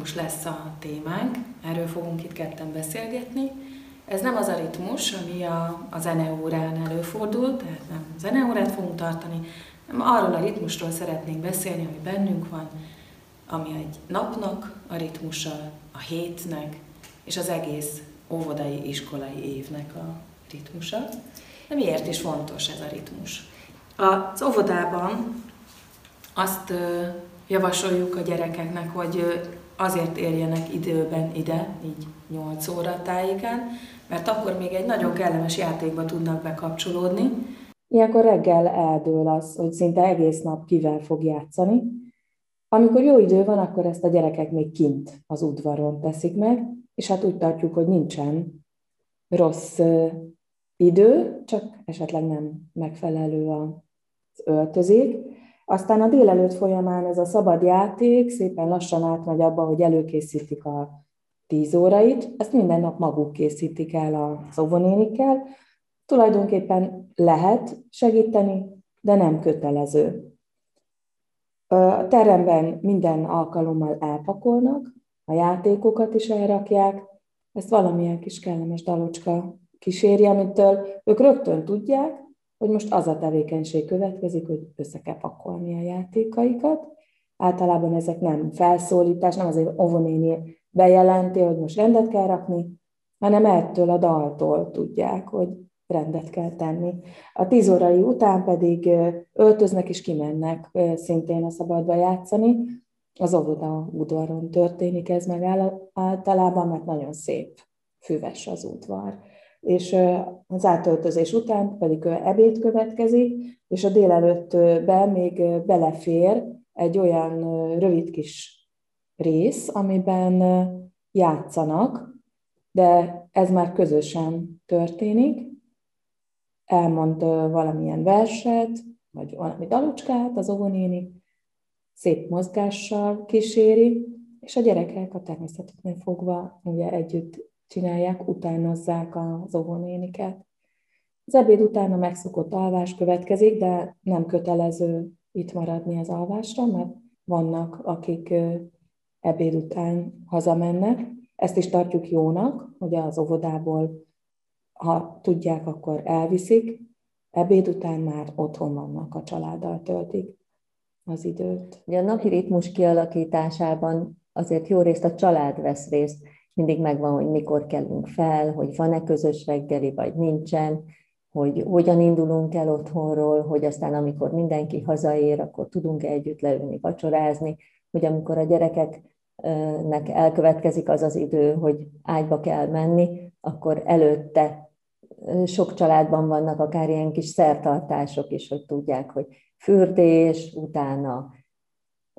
ritmus lesz a témánk, erről fogunk itt ketten beszélgetni. Ez nem az a ritmus, ami a, a zeneórán előfordul, tehát nem zeneórát fogunk tartani, hanem arról a ritmusról szeretnénk beszélni, ami bennünk van, ami egy napnak a ritmusa, a hétnek, és az egész óvodai, iskolai évnek a ritmusa. De miért is fontos ez a ritmus? Az óvodában azt javasoljuk a gyerekeknek, hogy azért érjenek időben ide, így 8 óra tájékán, mert akkor még egy nagyon kellemes játékba tudnak bekapcsolódni. Ilyenkor reggel eldől az, hogy szinte egész nap kivel fog játszani. Amikor jó idő van, akkor ezt a gyerekek még kint az udvaron teszik meg, és hát úgy tartjuk, hogy nincsen rossz idő, csak esetleg nem megfelelő az öltözék. Aztán a délelőtt folyamán ez a szabad játék szépen lassan átmegy abba, hogy előkészítik a tíz órait, ezt minden nap maguk készítik el az óvonénikkel. Tulajdonképpen lehet segíteni, de nem kötelező. A teremben minden alkalommal elpakolnak, a játékokat is elrakják, ezt valamilyen kis kellemes dalocska kíséri, amitől ők rögtön tudják, hogy most az a tevékenység következik, hogy össze kell pakolni a játékaikat. Általában ezek nem felszólítás, nem azért óvonéni bejelenti, hogy most rendet kell rakni, hanem ettől a daltól tudják, hogy rendet kell tenni. A tíz órai után pedig öltöznek és kimennek szintén a szabadba játszani. Az óvoda udvaron történik ez meg általában, mert nagyon szép, füves az udvar és az átöltözés után pedig ebéd következik, és a délelőttben még belefér egy olyan rövid kis rész, amiben játszanak, de ez már közösen történik. Elmond valamilyen verset, vagy valami dalucskát az óvonéni, szép mozgással kíséri, és a gyerekek a természetüknél fogva ugye együtt csinálják, utánozzák az óvonéniket. Az ebéd után a megszokott alvás következik, de nem kötelező itt maradni az alvásra, mert vannak, akik ebéd után hazamennek. Ezt is tartjuk jónak, hogy az óvodából, ha tudják, akkor elviszik, ebéd után már otthon vannak, a családdal töltik az időt. Ugye a napi ritmus kialakításában azért jó részt a család vesz részt mindig megvan, hogy mikor kelünk fel, hogy van-e közös reggeli, vagy nincsen, hogy hogyan indulunk el otthonról, hogy aztán amikor mindenki hazaér, akkor tudunk-e együtt leülni, vacsorázni, hogy amikor a gyerekeknek elkövetkezik az az idő, hogy ágyba kell menni, akkor előtte sok családban vannak akár ilyen kis szertartások is, hogy tudják, hogy fürdés, utána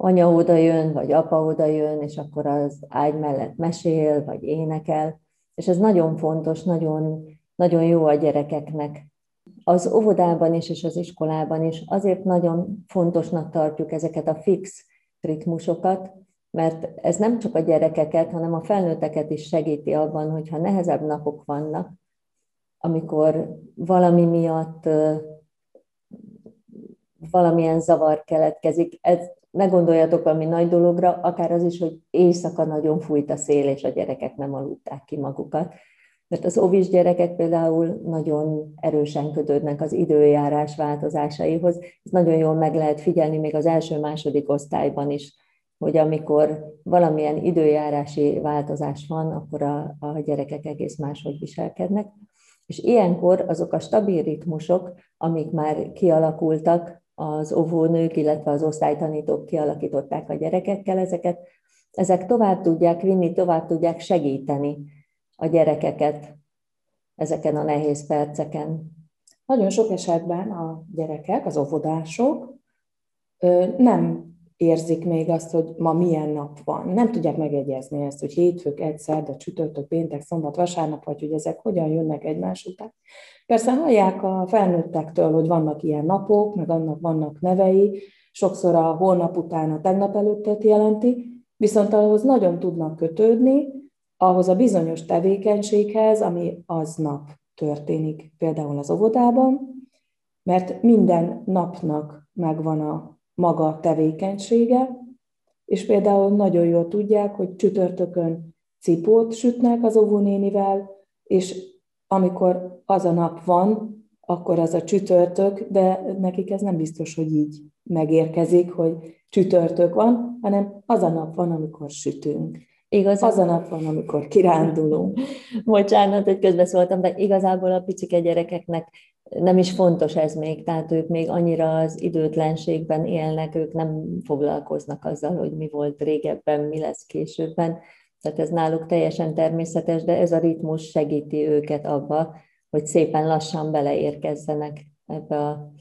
anya oda jön, vagy apa oda jön, és akkor az ágy mellett mesél, vagy énekel. És ez nagyon fontos, nagyon, nagyon jó a gyerekeknek. Az óvodában is, és az iskolában is azért nagyon fontosnak tartjuk ezeket a fix ritmusokat, mert ez nem csak a gyerekeket, hanem a felnőtteket is segíti abban, hogyha nehezebb napok vannak, amikor valami miatt valamilyen zavar keletkezik. Ez ne gondoljatok valami nagy dologra, akár az is, hogy éjszaka nagyon fújt a szél, és a gyerekek nem aludták ki magukat. Mert az ovis gyerekek például nagyon erősen kötődnek az időjárás változásaihoz. Ez nagyon jól meg lehet figyelni még az első-második osztályban is, hogy amikor valamilyen időjárási változás van, akkor a, a gyerekek egész máshogy viselkednek. És ilyenkor azok a stabil ritmusok, amik már kialakultak, az óvónők, illetve az osztálytanítók kialakították a gyerekekkel ezeket, ezek tovább tudják vinni, tovább tudják segíteni a gyerekeket ezeken a nehéz perceken. Nagyon sok esetben a gyerekek, az óvodások nem érzik még azt, hogy ma milyen nap van. Nem tudják megegyezni ezt, hogy hétfők, egyszer, de csütörtök, péntek, szombat, vasárnap, vagy hogy ezek hogyan jönnek egymás után. Persze hallják a felnőttektől, hogy vannak ilyen napok, meg annak vannak nevei, sokszor a holnap után a tegnap előttet jelenti, viszont ahhoz nagyon tudnak kötődni, ahhoz a bizonyos tevékenységhez, ami aznap történik, például az óvodában, mert minden napnak megvan a maga tevékenysége, és például nagyon jól tudják, hogy csütörtökön cipót sütnek az óvónénivel, és amikor az a nap van, akkor az a csütörtök, de nekik ez nem biztos, hogy így megérkezik, hogy csütörtök van, hanem az a nap van, amikor sütünk. Igazán... Az a nap van, amikor kirándulunk. Bocsánat, hogy közbeszóltam, de igazából a picike gyerekeknek nem is fontos ez még, tehát ők még annyira az időtlenségben élnek, ők nem foglalkoznak azzal, hogy mi volt régebben, mi lesz későbben. Tehát ez náluk teljesen természetes, de ez a ritmus segíti őket abba, hogy szépen lassan beleérkezzenek ebbe a,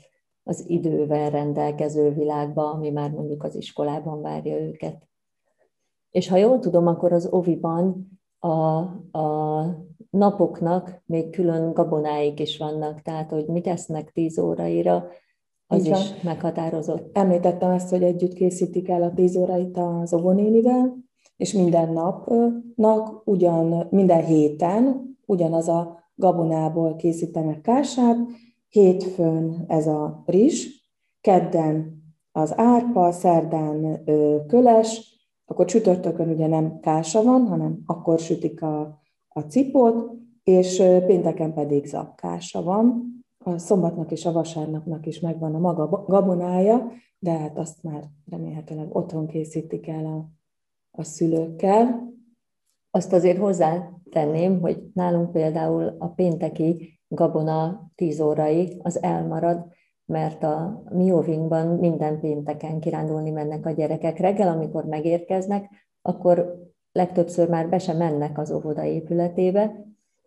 az idővel rendelkező világba, ami már mondjuk az iskolában várja őket. És ha jól tudom, akkor az oviban a, a napoknak még külön gabonáik is vannak, tehát hogy mit esznek tíz óraira, az Így is meghatározott. Említettem ezt, hogy együtt készítik el a tíz órait az óvónénivel, és minden napnak, ugyan, minden héten ugyanaz a gabonából készítenek kását, hétfőn ez a rizs, kedden az árpa, szerdán köles, akkor csütörtökön ugye nem kása van, hanem akkor sütik a, a cipót, és pénteken pedig zapkása van. A szombatnak és a vasárnapnak is megvan a maga gabonája, de hát azt már remélhetőleg otthon készítik el a, a szülőkkel. Azt azért hozzátenném, hogy nálunk például a pénteki gabona 10 órai az elmarad, mert a mi óvinkban minden pénteken kirándulni mennek a gyerekek. Reggel, amikor megérkeznek, akkor legtöbbször már be sem mennek az óvoda épületébe,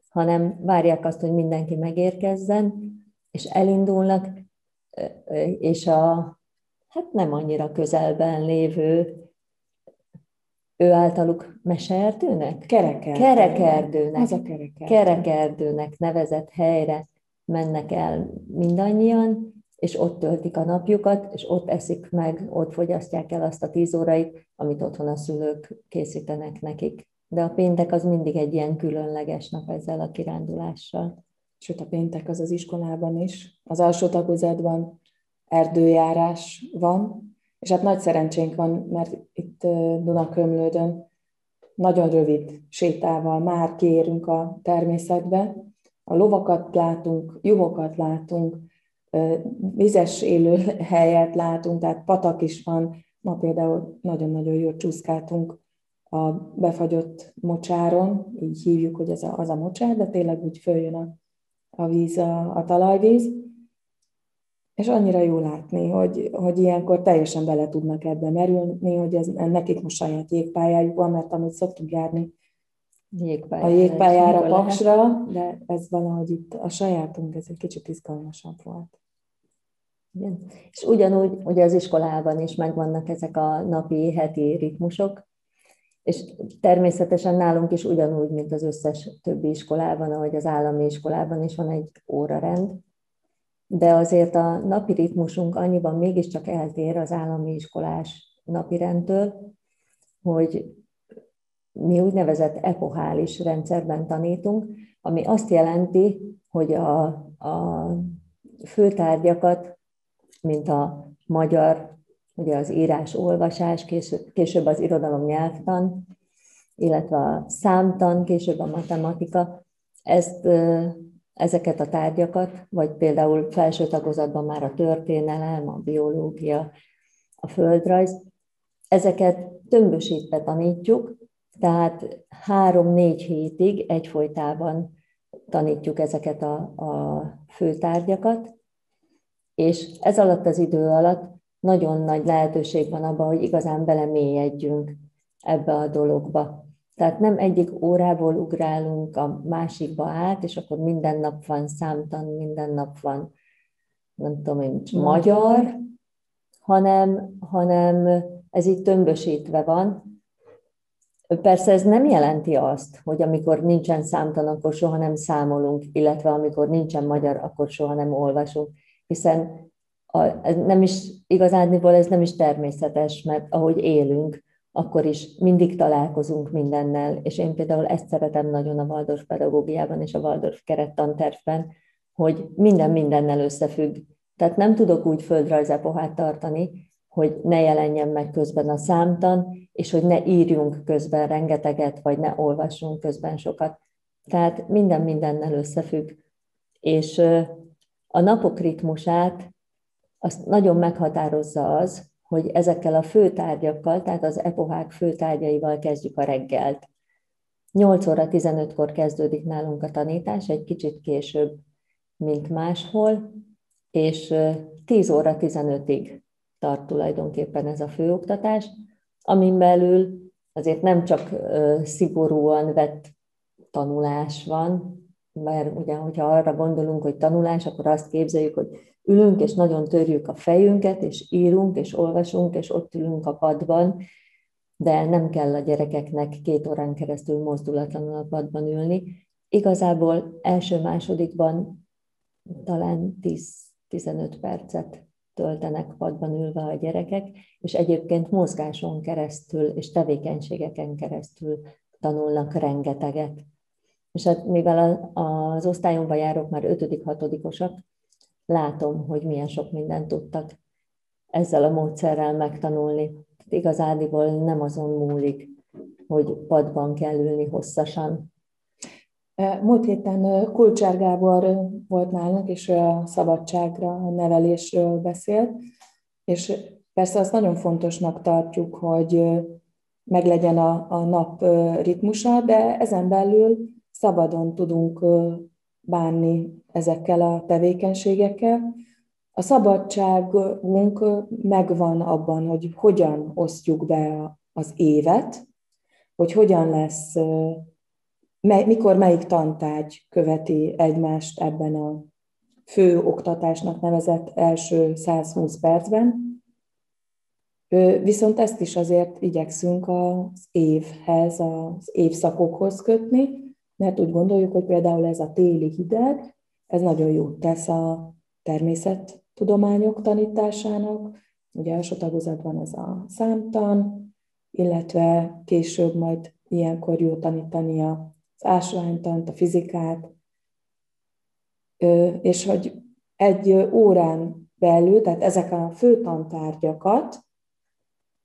hanem várják azt, hogy mindenki megérkezzen, és elindulnak, és a hát nem annyira közelben lévő ő általuk meseerdőnek? Kerekerdőnek. Kerekerdőnek. Az a kerekerdő. Kerekerdőnek nevezett helyre mennek el mindannyian, és ott töltik a napjukat, és ott eszik meg, ott fogyasztják el azt a tíz óraig, amit otthon a szülők készítenek nekik. De a péntek az mindig egy ilyen különleges nap ezzel a kirándulással. Sőt, a péntek az az iskolában is. Az alsó tagozatban erdőjárás van, és hát nagy szerencsénk van, mert itt Dunakömlődön nagyon rövid sétával már kérünk a természetbe. A lovakat látunk, juhokat látunk, vizes helyet látunk, tehát patak is van. Ma például nagyon-nagyon jól csúszkáltunk a befagyott mocsáron, így hívjuk, hogy ez a, az a mocsár, de tényleg úgy följön a, a víz, a, a talajvíz. És annyira jó látni, hogy, hogy ilyenkor teljesen bele tudnak ebbe merülni, hogy ez, nekik most saját jégpályájuk van, mert amúgy szoktuk járni Jégpályára, a jégpályára Paksra, de ez valahogy itt a sajátunk, ez egy kicsit izgalmasabb volt. Igen. És ugyanúgy ugye az iskolában is megvannak ezek a napi, heti ritmusok, és természetesen nálunk is ugyanúgy, mint az összes többi iskolában, ahogy az állami iskolában is van egy órarend, de azért a napi ritmusunk annyiban mégiscsak eltér az állami iskolás napirendtől, hogy mi úgynevezett epohális rendszerben tanítunk, ami azt jelenti, hogy a, a főtárgyakat mint a magyar, ugye az írás-olvasás, később az irodalom nyelvtan, illetve a számtan, később a matematika, ezt, ezeket a tárgyakat, vagy például felső tagozatban már a történelem, a biológia, a földrajz, ezeket tömbösítve tanítjuk, tehát három-négy hétig egyfolytában tanítjuk ezeket a, a főtárgyakat, és ez alatt az idő alatt nagyon nagy lehetőség van abban, hogy igazán belemélyedjünk ebbe a dologba. Tehát nem egyik órából ugrálunk a másikba át, és akkor minden nap van számtan, minden nap van, nem tudom én, magyar, hanem, hanem ez így tömbösítve van. Persze ez nem jelenti azt, hogy amikor nincsen számtan, akkor soha nem számolunk, illetve amikor nincsen magyar, akkor soha nem olvasunk hiszen a, ez nem is igazándiból ez nem is természetes, mert ahogy élünk, akkor is mindig találkozunk mindennel, és én például ezt szeretem nagyon a Waldorf pedagógiában és a Waldorf kerettantervben, hogy minden mindennel összefügg. Tehát nem tudok úgy földrajzepohát tartani, hogy ne jelenjen meg közben a számtan, és hogy ne írjunk közben rengeteget, vagy ne olvassunk közben sokat. Tehát minden mindennel összefügg. És a napok ritmusát azt nagyon meghatározza az, hogy ezekkel a főtárgyakkal, tehát az epohák főtárgyaival kezdjük a reggelt. 8 óra 15-kor kezdődik nálunk a tanítás, egy kicsit később, mint máshol, és 10 óra 15-ig tart tulajdonképpen ez a főoktatás, amin belül azért nem csak szigorúan vett tanulás van, mert ugye, hogyha arra gondolunk, hogy tanulás, akkor azt képzeljük, hogy ülünk, és nagyon törjük a fejünket, és írunk, és olvasunk, és ott ülünk a padban, de nem kell a gyerekeknek két órán keresztül mozdulatlanul a padban ülni. Igazából első-másodikban talán 10-15 percet töltenek padban ülve a gyerekek, és egyébként mozgáson keresztül és tevékenységeken keresztül tanulnak rengeteget. És hát mivel az osztályomban járok már ötödik, hatodikosak, látom, hogy milyen sok mindent tudtak ezzel a módszerrel megtanulni. Igazából nem azon múlik, hogy padban kell ülni hosszasan. E, múlt héten Kulcsár Gábor volt nálunk, és a szabadságra, a nevelésről beszélt, és persze azt nagyon fontosnak tartjuk, hogy meglegyen a, a nap ritmusa, de ezen belül szabadon tudunk bánni ezekkel a tevékenységekkel. A szabadságunk megvan abban, hogy hogyan osztjuk be az évet, hogy hogyan lesz, mikor melyik tantárgy követi egymást ebben a fő oktatásnak nevezett első 120 percben. Viszont ezt is azért igyekszünk az évhez, az évszakokhoz kötni, mert úgy gondoljuk, hogy például ez a téli hideg, ez nagyon jót tesz a természettudományok tanításának. Ugye első tagozatban ez a számtan, illetve később majd ilyenkor jó tanítani az ásványtant, a fizikát, és hogy egy órán belül, tehát ezek a fő tantárgyakat,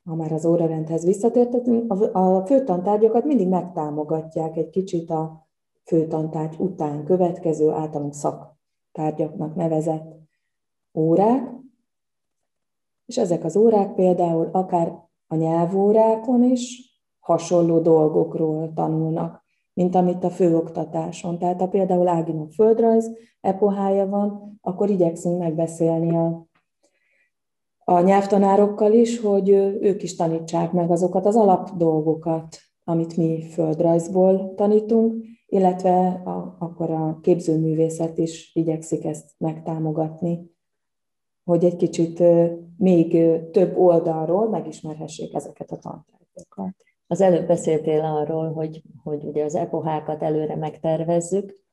ha már az órarendhez visszatértetünk, a fő tantárgyakat mindig megtámogatják egy kicsit a főtantárgy után következő általunk szaktárgyaknak nevezett órák, és ezek az órák például akár a nyelvórákon is hasonló dolgokról tanulnak, mint amit a főoktatáson. Tehát ha például Áginon földrajz epohája van, akkor igyekszünk megbeszélni a, a nyelvtanárokkal is, hogy ők is tanítsák meg azokat az alapdolgokat, amit mi földrajzból tanítunk, illetve a, akkor a képzőművészet is igyekszik ezt megtámogatni, hogy egy kicsit még több oldalról megismerhessék ezeket a tantárgyakat. Az előbb beszéltél arról, hogy, hogy ugye az epohákat előre megtervezzük,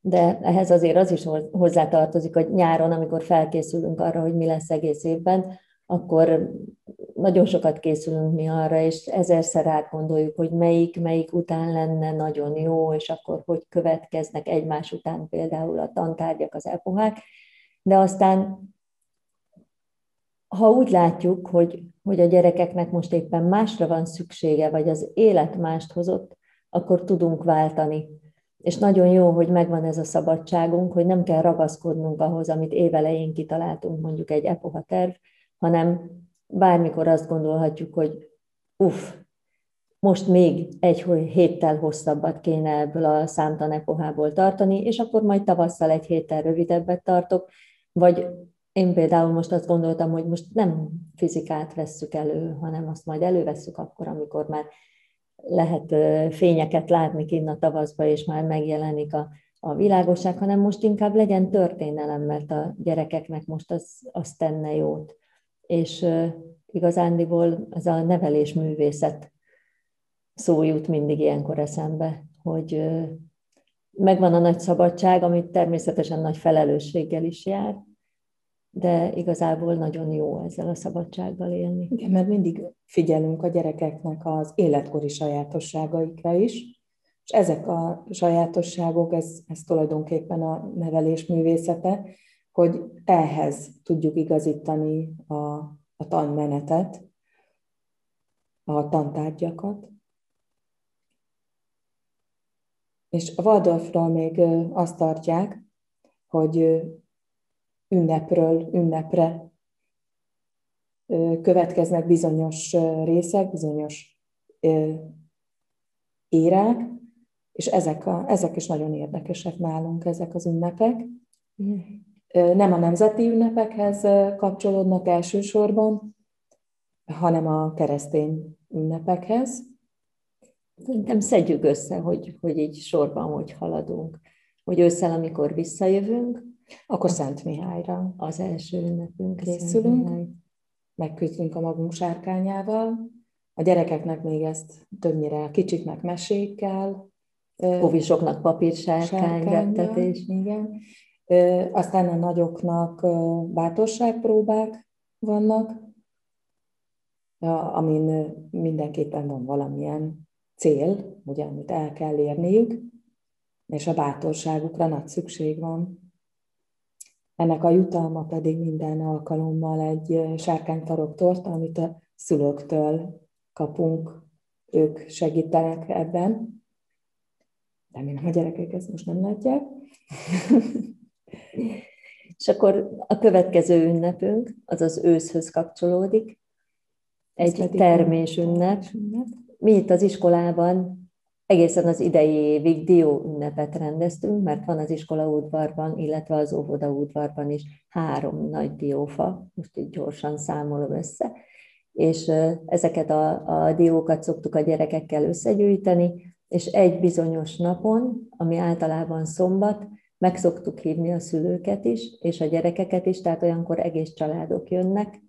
de ehhez azért az is hozzátartozik, hogy nyáron, amikor felkészülünk arra, hogy mi lesz egész évben, akkor nagyon sokat készülünk mi arra, és ezerszer átgondoljuk, hogy melyik, melyik után lenne nagyon jó, és akkor hogy következnek egymás után például a tantárgyak, az epohák. De aztán, ha úgy látjuk, hogy, hogy a gyerekeknek most éppen másra van szüksége, vagy az élet mást hozott, akkor tudunk váltani. És nagyon jó, hogy megvan ez a szabadságunk, hogy nem kell ragaszkodnunk ahhoz, amit évelején kitaláltunk, mondjuk egy epoha terv, hanem bármikor azt gondolhatjuk, hogy uff, most még egy héttel hosszabbat kéne ebből a számtan epohából tartani, és akkor majd tavasszal egy héttel rövidebbet tartok, vagy én például most azt gondoltam, hogy most nem fizikát vesszük elő, hanem azt majd elővesszük akkor, amikor már lehet fényeket látni kinn a tavaszba, és már megjelenik a, a világosság, hanem most inkább legyen történelem, mert a gyerekeknek most az, az tenne jót és igazándiból ez a nevelés művészet szó jut mindig ilyenkor eszembe, hogy megvan a nagy szabadság, amit természetesen nagy felelősséggel is jár, de igazából nagyon jó ezzel a szabadsággal élni. Igen, mert mindig figyelünk a gyerekeknek az életkori sajátosságaikra is, és ezek a sajátosságok, ez, ez tulajdonképpen a nevelés művészete, hogy ehhez tudjuk igazítani a a tanmenetet, a tantárgyakat. És a Waldorfról még azt tartják, hogy ünnepről ünnepre következnek bizonyos részek, bizonyos érák, és ezek, a, ezek is nagyon érdekesek nálunk, ezek az ünnepek. Nem a nemzeti ünnepekhez kapcsolódnak elsősorban, hanem a keresztény ünnepekhez. Nem szedjük össze, hogy, hogy így sorban hogy haladunk. Hogy ősszel, amikor visszajövünk, akkor Szent Mihályra az első ünnepünk készülünk, megküzdünk a magunk sárkányával. A gyerekeknek még ezt többnyire a kicsiknek mesékkel. Kovisoknak papírsárkányvettetés. Igen. Aztán a nagyoknak bátorságpróbák vannak, amin mindenképpen van valamilyen cél, ugye, amit el kell érniük, és a bátorságukra nagy szükség van. Ennek a jutalma pedig minden alkalommal egy sárkányfarok torta, amit a szülőktől kapunk, ők segítenek ebben. Remélem a gyerekek ezt most nem látják. És akkor a következő ünnepünk, az az őszhöz kapcsolódik, egy termésünnep. Mi itt az iskolában egészen az idei évig dió ünnepet rendeztünk, mert van az iskola udvarban, illetve az óvoda udvarban is három nagy diófa, most így gyorsan számolom össze, és ezeket a, a diókat szoktuk a gyerekekkel összegyűjteni, és egy bizonyos napon, ami általában szombat, meg szoktuk hívni a szülőket is, és a gyerekeket is, tehát olyankor egész családok jönnek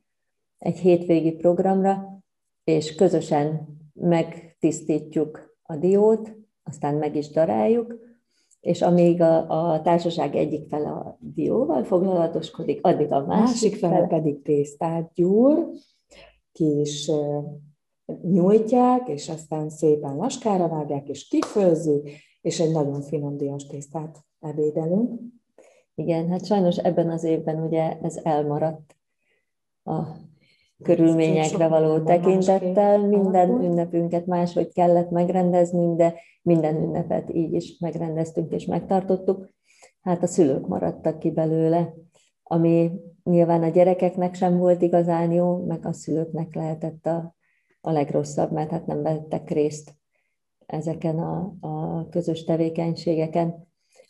egy hétvégi programra, és közösen megtisztítjuk a diót, aztán meg is daráljuk, és amíg a, a társaság egyik fele a dióval foglalatoskodik, addig a másik, másik fele, fele pedig tésztát gyúr, ki is nyújtják, és aztán szépen laskára vágják, és kifőzzük, és egy nagyon finom diós tésztát ebédelünk. Igen, hát sajnos ebben az évben ugye ez elmaradt a körülményekre való tekintettel. Minden ünnepünket máshogy kellett megrendezni, de minden ünnepet így is megrendeztünk és megtartottuk. Hát a szülők maradtak ki belőle, ami nyilván a gyerekeknek sem volt igazán jó, meg a szülőknek lehetett a, a legrosszabb, mert hát nem vettek részt ezeken a, a közös tevékenységeken.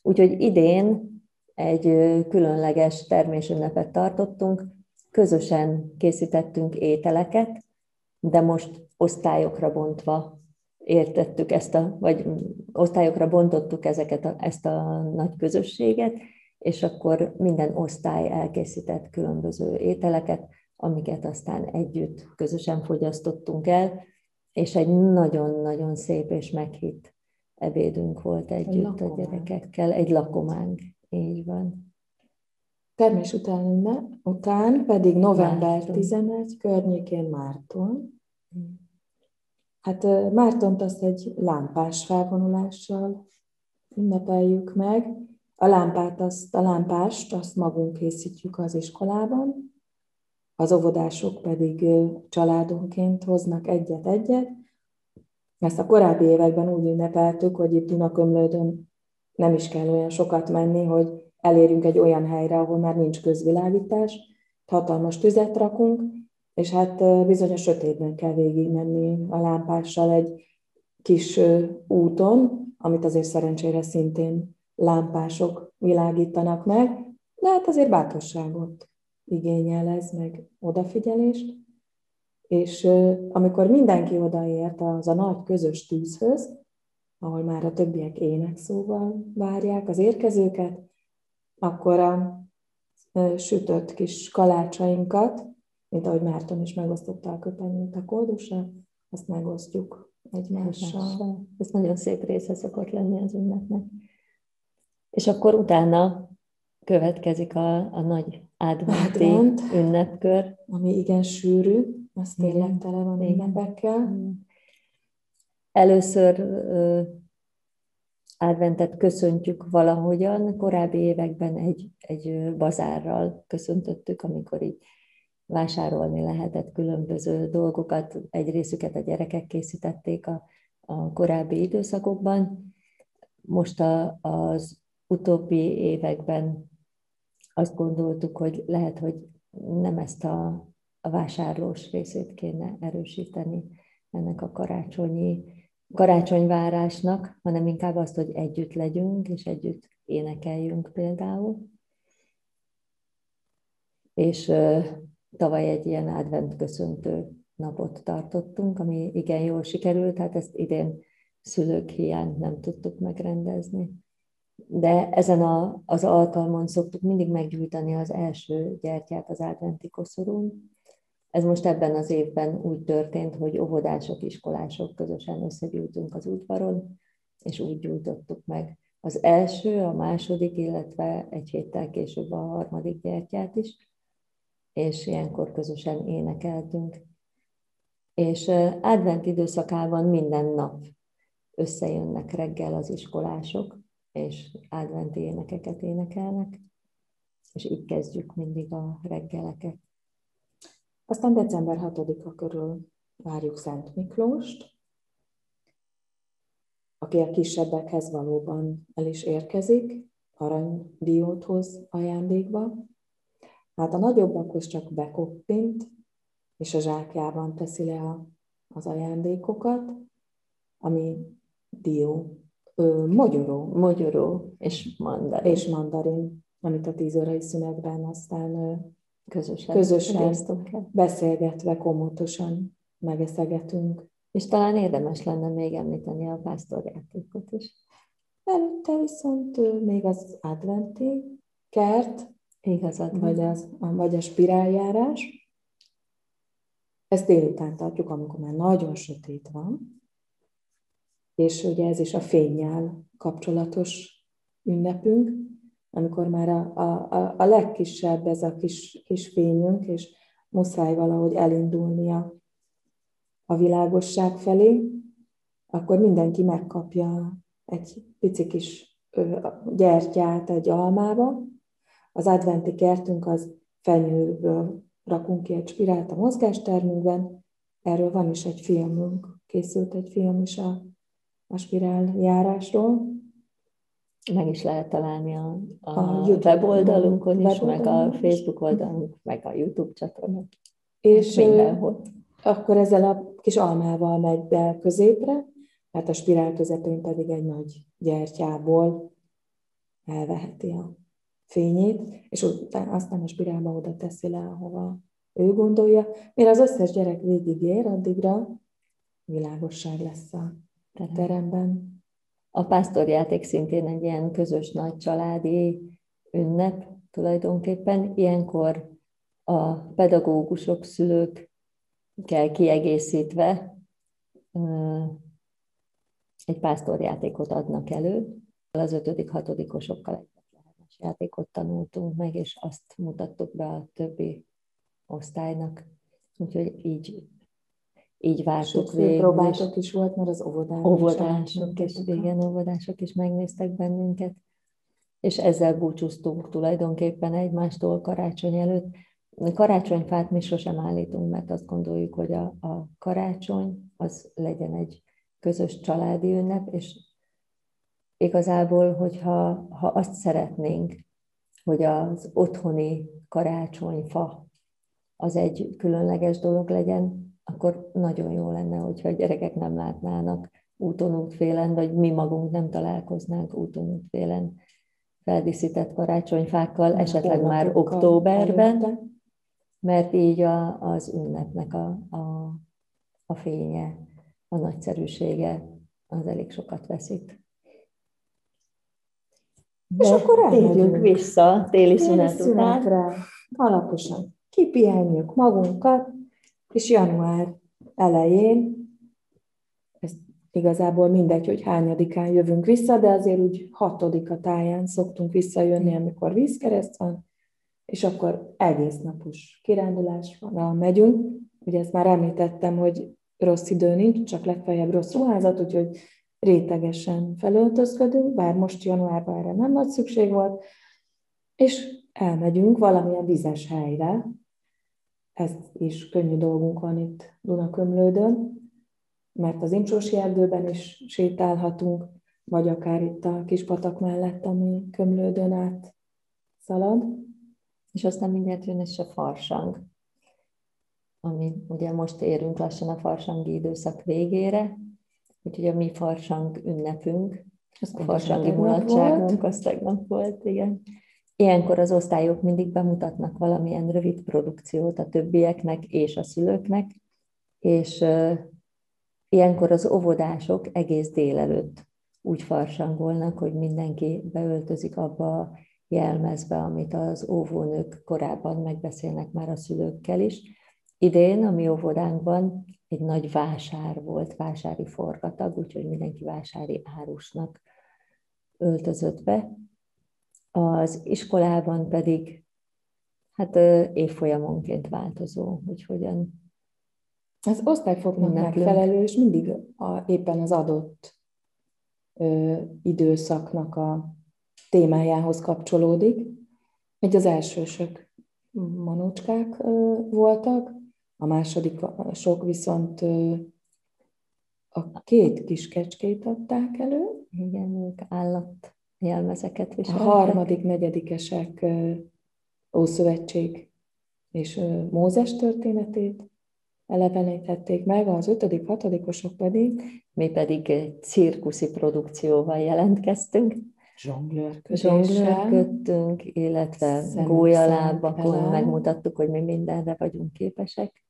Úgyhogy idén egy különleges termésünnepet tartottunk, közösen készítettünk ételeket, de most osztályokra bontva értettük ezt a, vagy osztályokra bontottuk ezeket a, ezt a nagy közösséget, és akkor minden osztály elkészített különböző ételeket, amiket aztán együtt közösen fogyasztottunk el, és egy nagyon-nagyon szép és meghitt ebédünk volt együtt a gyerekekkel, egy lakománk, így van. Termés után, után pedig november Márton. 11 környékén Márton. Hát Mártont azt egy lámpás felvonulással ünnepeljük meg. A lámpát, azt, a lámpást azt magunk készítjük az iskolában, az óvodások pedig családonként hoznak egyet-egyet. Ezt a korábbi években úgy ünnepeltük, hogy itt Dunakömlődön nem is kell olyan sokat menni, hogy elérjünk egy olyan helyre, ahol már nincs közvilágítás, hatalmas tüzet rakunk, és hát bizonyos sötétben kell végigmenni a lámpással egy kis úton, amit azért szerencsére szintén lámpások világítanak meg, de hát azért bátorságot igényel ez, meg odafigyelést. És amikor mindenki odaért az a nagy közös tűzhöz, ahol már a többiek énekszóval várják az érkezőket, akkor a sütött kis kalácsainkat, mint ahogy Márton is megosztotta a köpenyét a kódusra, azt megosztjuk egymással. Ez nagyon szép része szokott lenni az ünnepnek. És akkor utána következik a, a nagy adventi Advent, ünnepkör. Ami igen sűrű, az tényleg tele van ünnepekkel. Először adventet köszöntjük valahogyan. Korábbi években egy, egy bazárral köszöntöttük, amikor így vásárolni lehetett különböző dolgokat, egy részüket a gyerekek készítették a, a korábbi időszakokban. Most a, az utóbbi években azt gondoltuk, hogy lehet, hogy nem ezt a, a vásárlós részét kéne erősíteni ennek a karácsonyi karácsonyvárásnak, hanem inkább azt, hogy együtt legyünk, és együtt énekeljünk például. És tavaly egy ilyen advent köszöntő napot tartottunk, ami igen jól sikerült, hát ezt idén szülők hiány nem tudtuk megrendezni. De ezen a, az alkalmon szoktuk mindig meggyújtani az első gyertyát az adventi koszorún. Ez most ebben az évben úgy történt, hogy óvodások, iskolások közösen összegyűjtünk az udvaron, és úgy gyújtottuk meg az első, a második, illetve egy héttel később a harmadik gyertyát is, és ilyenkor közösen énekeltünk. És advent időszakában minden nap összejönnek reggel az iskolások, és adventi énekeket énekelnek, és így kezdjük mindig a reggeleket. Aztán december 6-a körül várjuk Szent Miklóst, aki a kisebbekhez valóban el is érkezik, aranydióthoz ajándékba. Hát a nagyobbakhoz csak bekoppint, és a zsákjában teszi le a, az ajándékokat, ami dió, ö, mogyoró. Mogyoró és mandarin. És mandarin, amit a tíz órai szünetben aztán közösen, közösen beszélgetve, komotosan megeszegetünk. És talán érdemes lenne még említeni a pásztorjátékot is. Előtte viszont még az adventi kert, Igazad vagy, az, vagy a spiráljárás. Ezt délután tartjuk, amikor már nagyon sötét van. És ugye ez is a fényjel kapcsolatos ünnepünk, amikor már a, a, a legkisebb ez a kis, kis fényünk, és muszáj valahogy elindulnia a világosság felé, akkor mindenki megkapja egy pici kis gyertyát egy almába. Az adventi kertünk az fenyőből rakunk ki egy spirált a mozgástermünkben. Erről van is egy filmünk, készült egy film is a, a spirál járásról. Meg is lehet találni a, a, a YouTube weboldalunkon is, meg a Facebook oldalunk, meg a YouTube csatornán. És mindenhol. Akkor ezzel a kis almával megy be középre, mert a spirál közepén pedig egy nagy gyertyából elveheti a fényét, és utána aztán a spirálba oda teszi le, ahova ő gondolja. Mire az összes gyerek végigér, addigra világosság lesz a teremben. A pásztorjáték szintén egy ilyen közös nagy családi ünnep tulajdonképpen. Ilyenkor a pedagógusok, szülők kell kiegészítve egy pásztorjátékot adnak elő. Az ötödik, hatodikosokkal egy játékot tanultunk meg, és azt mutattuk be a többi osztálynak. Úgyhogy így, így vártuk végül. próbáltok is volt, mert az óvodások, óvodások és igen, óvodások is megnéztek bennünket. És ezzel búcsúztunk tulajdonképpen egymástól karácsony előtt Karácsonyfát mi sosem állítunk, mert azt gondoljuk, hogy a, a karácsony az legyen egy közös családi ünnep, és igazából, hogyha ha azt szeretnénk, hogy az otthoni karácsonyfa az egy különleges dolog legyen, akkor nagyon jó lenne, hogyha a gyerekek nem látnának úton útfélen, vagy mi magunk nem találkoznánk úton útfélen feldíszített karácsonyfákkal, esetleg már októberben, mert így a, az ünnepnek a, a, a fénye, a nagyszerűsége az elég sokat veszít. De és akkor elmegyünk vissza téli szünet után. Alaposan kipihenjük magunkat, és január elején, ez igazából mindegy, hogy hányadikán jövünk vissza, de azért úgy hatodika táján szoktunk visszajönni, amikor vízkereszt van, és akkor egész napos kirándulásra megyünk. Ugye ezt már említettem, hogy rossz idő nincs, csak legfeljebb rossz ruházat, úgyhogy rétegesen felöltözködünk, bár most januárban erre nem nagy szükség volt, és elmegyünk valamilyen vizes helyre. Ez is könnyű dolgunk van itt Dunakömlődön, mert az Imsósi erdőben is sétálhatunk, vagy akár itt a kispatak mellett, ami Kömlődön át szalad. És aztán mindjárt jön is a farsang, ami ugye most érünk lassan a farsangi időszak végére, úgyhogy a mi farsang ünnepünk, az a farsangi mulatságunk, az tegnap volt, igen. Ilyenkor az osztályok mindig bemutatnak valamilyen rövid produkciót a többieknek és a szülőknek, és ilyenkor az óvodások egész délelőtt úgy farsangolnak, hogy mindenki beöltözik abba a jelmezbe, amit az óvónők korábban megbeszélnek már a szülőkkel is. Idén a mi óvodánkban egy nagy vásár volt, vásári forgatag, úgyhogy mindenki vásári árusnak öltözött be. Az iskolában pedig hát évfolyamonként változó, hogy hogyan az osztályfoknak megfelelő, és mindig a, éppen az adott ö, időszaknak a témájához kapcsolódik. Egy az elsősök manócskák ö, voltak, a második sok viszont ö, a két kis kecskét adták elő. Igen, ők állat jelmezeket viseltek. A harmadik, negyedikesek Ószövetség és Mózes történetét elevenítették meg, az ötödik, hatodikosok pedig. Mi pedig cirkuszi produkcióval jelentkeztünk. Zsonglőrködtünk, illetve gólyalábakon megmutattuk, hogy mi mindenre vagyunk képesek.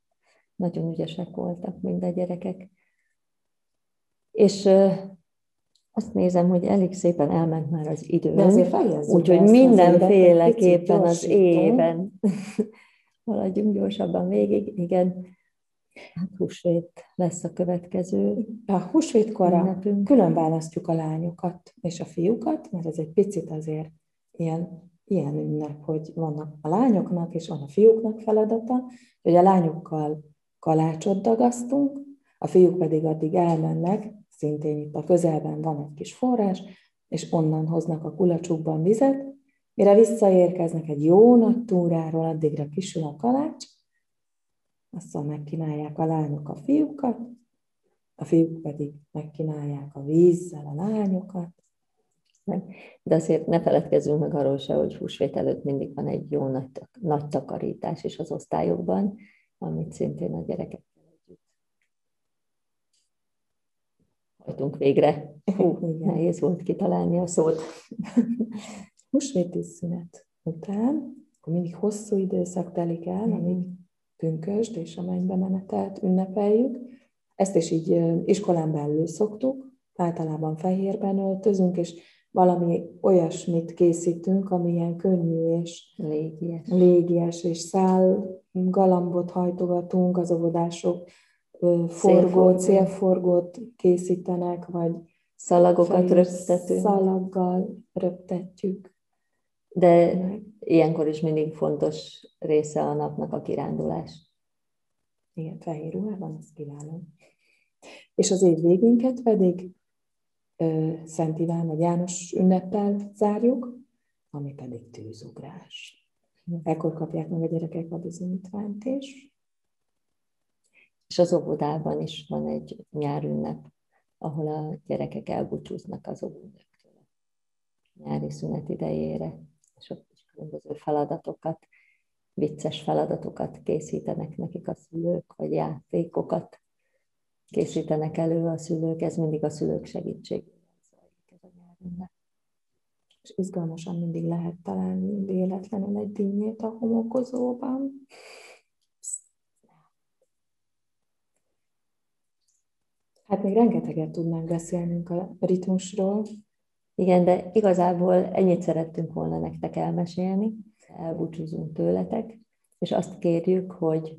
Nagyon ügyesek voltak mind a gyerekek. És azt nézem, hogy elég szépen elment már az idő. De azért Úgyhogy mindenféleképpen az éven haladjunk gyorsabban végig. Igen, hát húsvét lesz a következő. A húsvétkorra ünnepünk. külön választjuk a lányokat és a fiúkat, mert ez egy picit azért ilyen, ilyen ünnep, hogy vannak a lányoknak és van a fiúknak feladata, hogy a lányokkal kalácsot dagasztunk, a fiúk pedig addig elmennek szintén itt a közelben van egy kis forrás, és onnan hoznak a kulacsukban vizet, mire visszaérkeznek egy jó nagy túráról, addigra kisül a kalács, aztán megkínálják a lányok a fiúkat, a fiúk pedig megkínálják a vízzel a lányokat. De azért ne feledkezzünk meg arról se, hogy húsvét előtt mindig van egy jó nagy, nagy takarítás is az osztályokban, amit szintén a gyerekek hajtunk végre. Hú, nehéz volt kitalálni a szót. Húsvéti szünet után, akkor mindig hosszú időszak telik el, amíg pünkösd és a mennybe menetelt ünnepeljük. Ezt is így iskolán belül szoktuk, általában fehérben öltözünk, és valami olyasmit készítünk, ami ilyen könnyű és légies, légies és szál galambot hajtogatunk az óvodások forgót, célforgót készítenek, vagy szalagokat röptetünk. Szalaggal röptetjük. De ilyenkor is mindig fontos része a napnak a kirándulás. Igen, fehér ruhában, az kiváló. És az év végénket pedig ö, Szent Iván vagy János ünneptel zárjuk, ami pedig tűzugrás. Ekkor kapják meg a gyerekek a bizonyítványt is. És az óvodában is van egy nyárünnep, ahol a gyerekek elbúcsúznak az óvodától nyári szünet idejére, és ott is különböző feladatokat, vicces feladatokat készítenek nekik a szülők, vagy játékokat készítenek elő a szülők, ez mindig a szülők segítségével zajlik ez a nyárünnep. És izgalmasan mindig lehet találni véletlenül egy dínyét a homokozóban. Hát még rengeteget tudnánk beszélnünk a ritmusról. Igen, de igazából ennyit szerettünk volna nektek elmesélni, elbúcsúzunk tőletek, és azt kérjük, hogy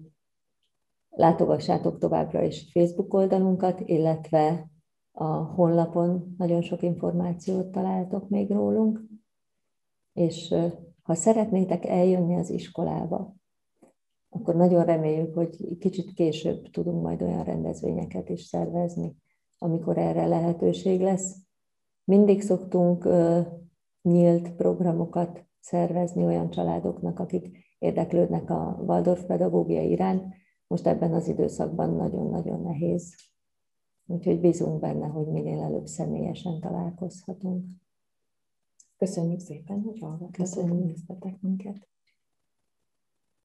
látogassátok továbbra is Facebook oldalunkat, illetve a honlapon nagyon sok információt találtok még rólunk, és ha szeretnétek eljönni az iskolába, akkor nagyon reméljük, hogy kicsit később tudunk majd olyan rendezvényeket is szervezni, amikor erre lehetőség lesz. Mindig szoktunk nyílt programokat szervezni olyan családoknak, akik érdeklődnek a Waldorf pedagógia iránt. Most ebben az időszakban nagyon-nagyon nehéz. Úgyhogy bízunk benne, hogy minél előbb személyesen találkozhatunk. Köszönjük szépen, hogy hallgattatok, néztetek minket.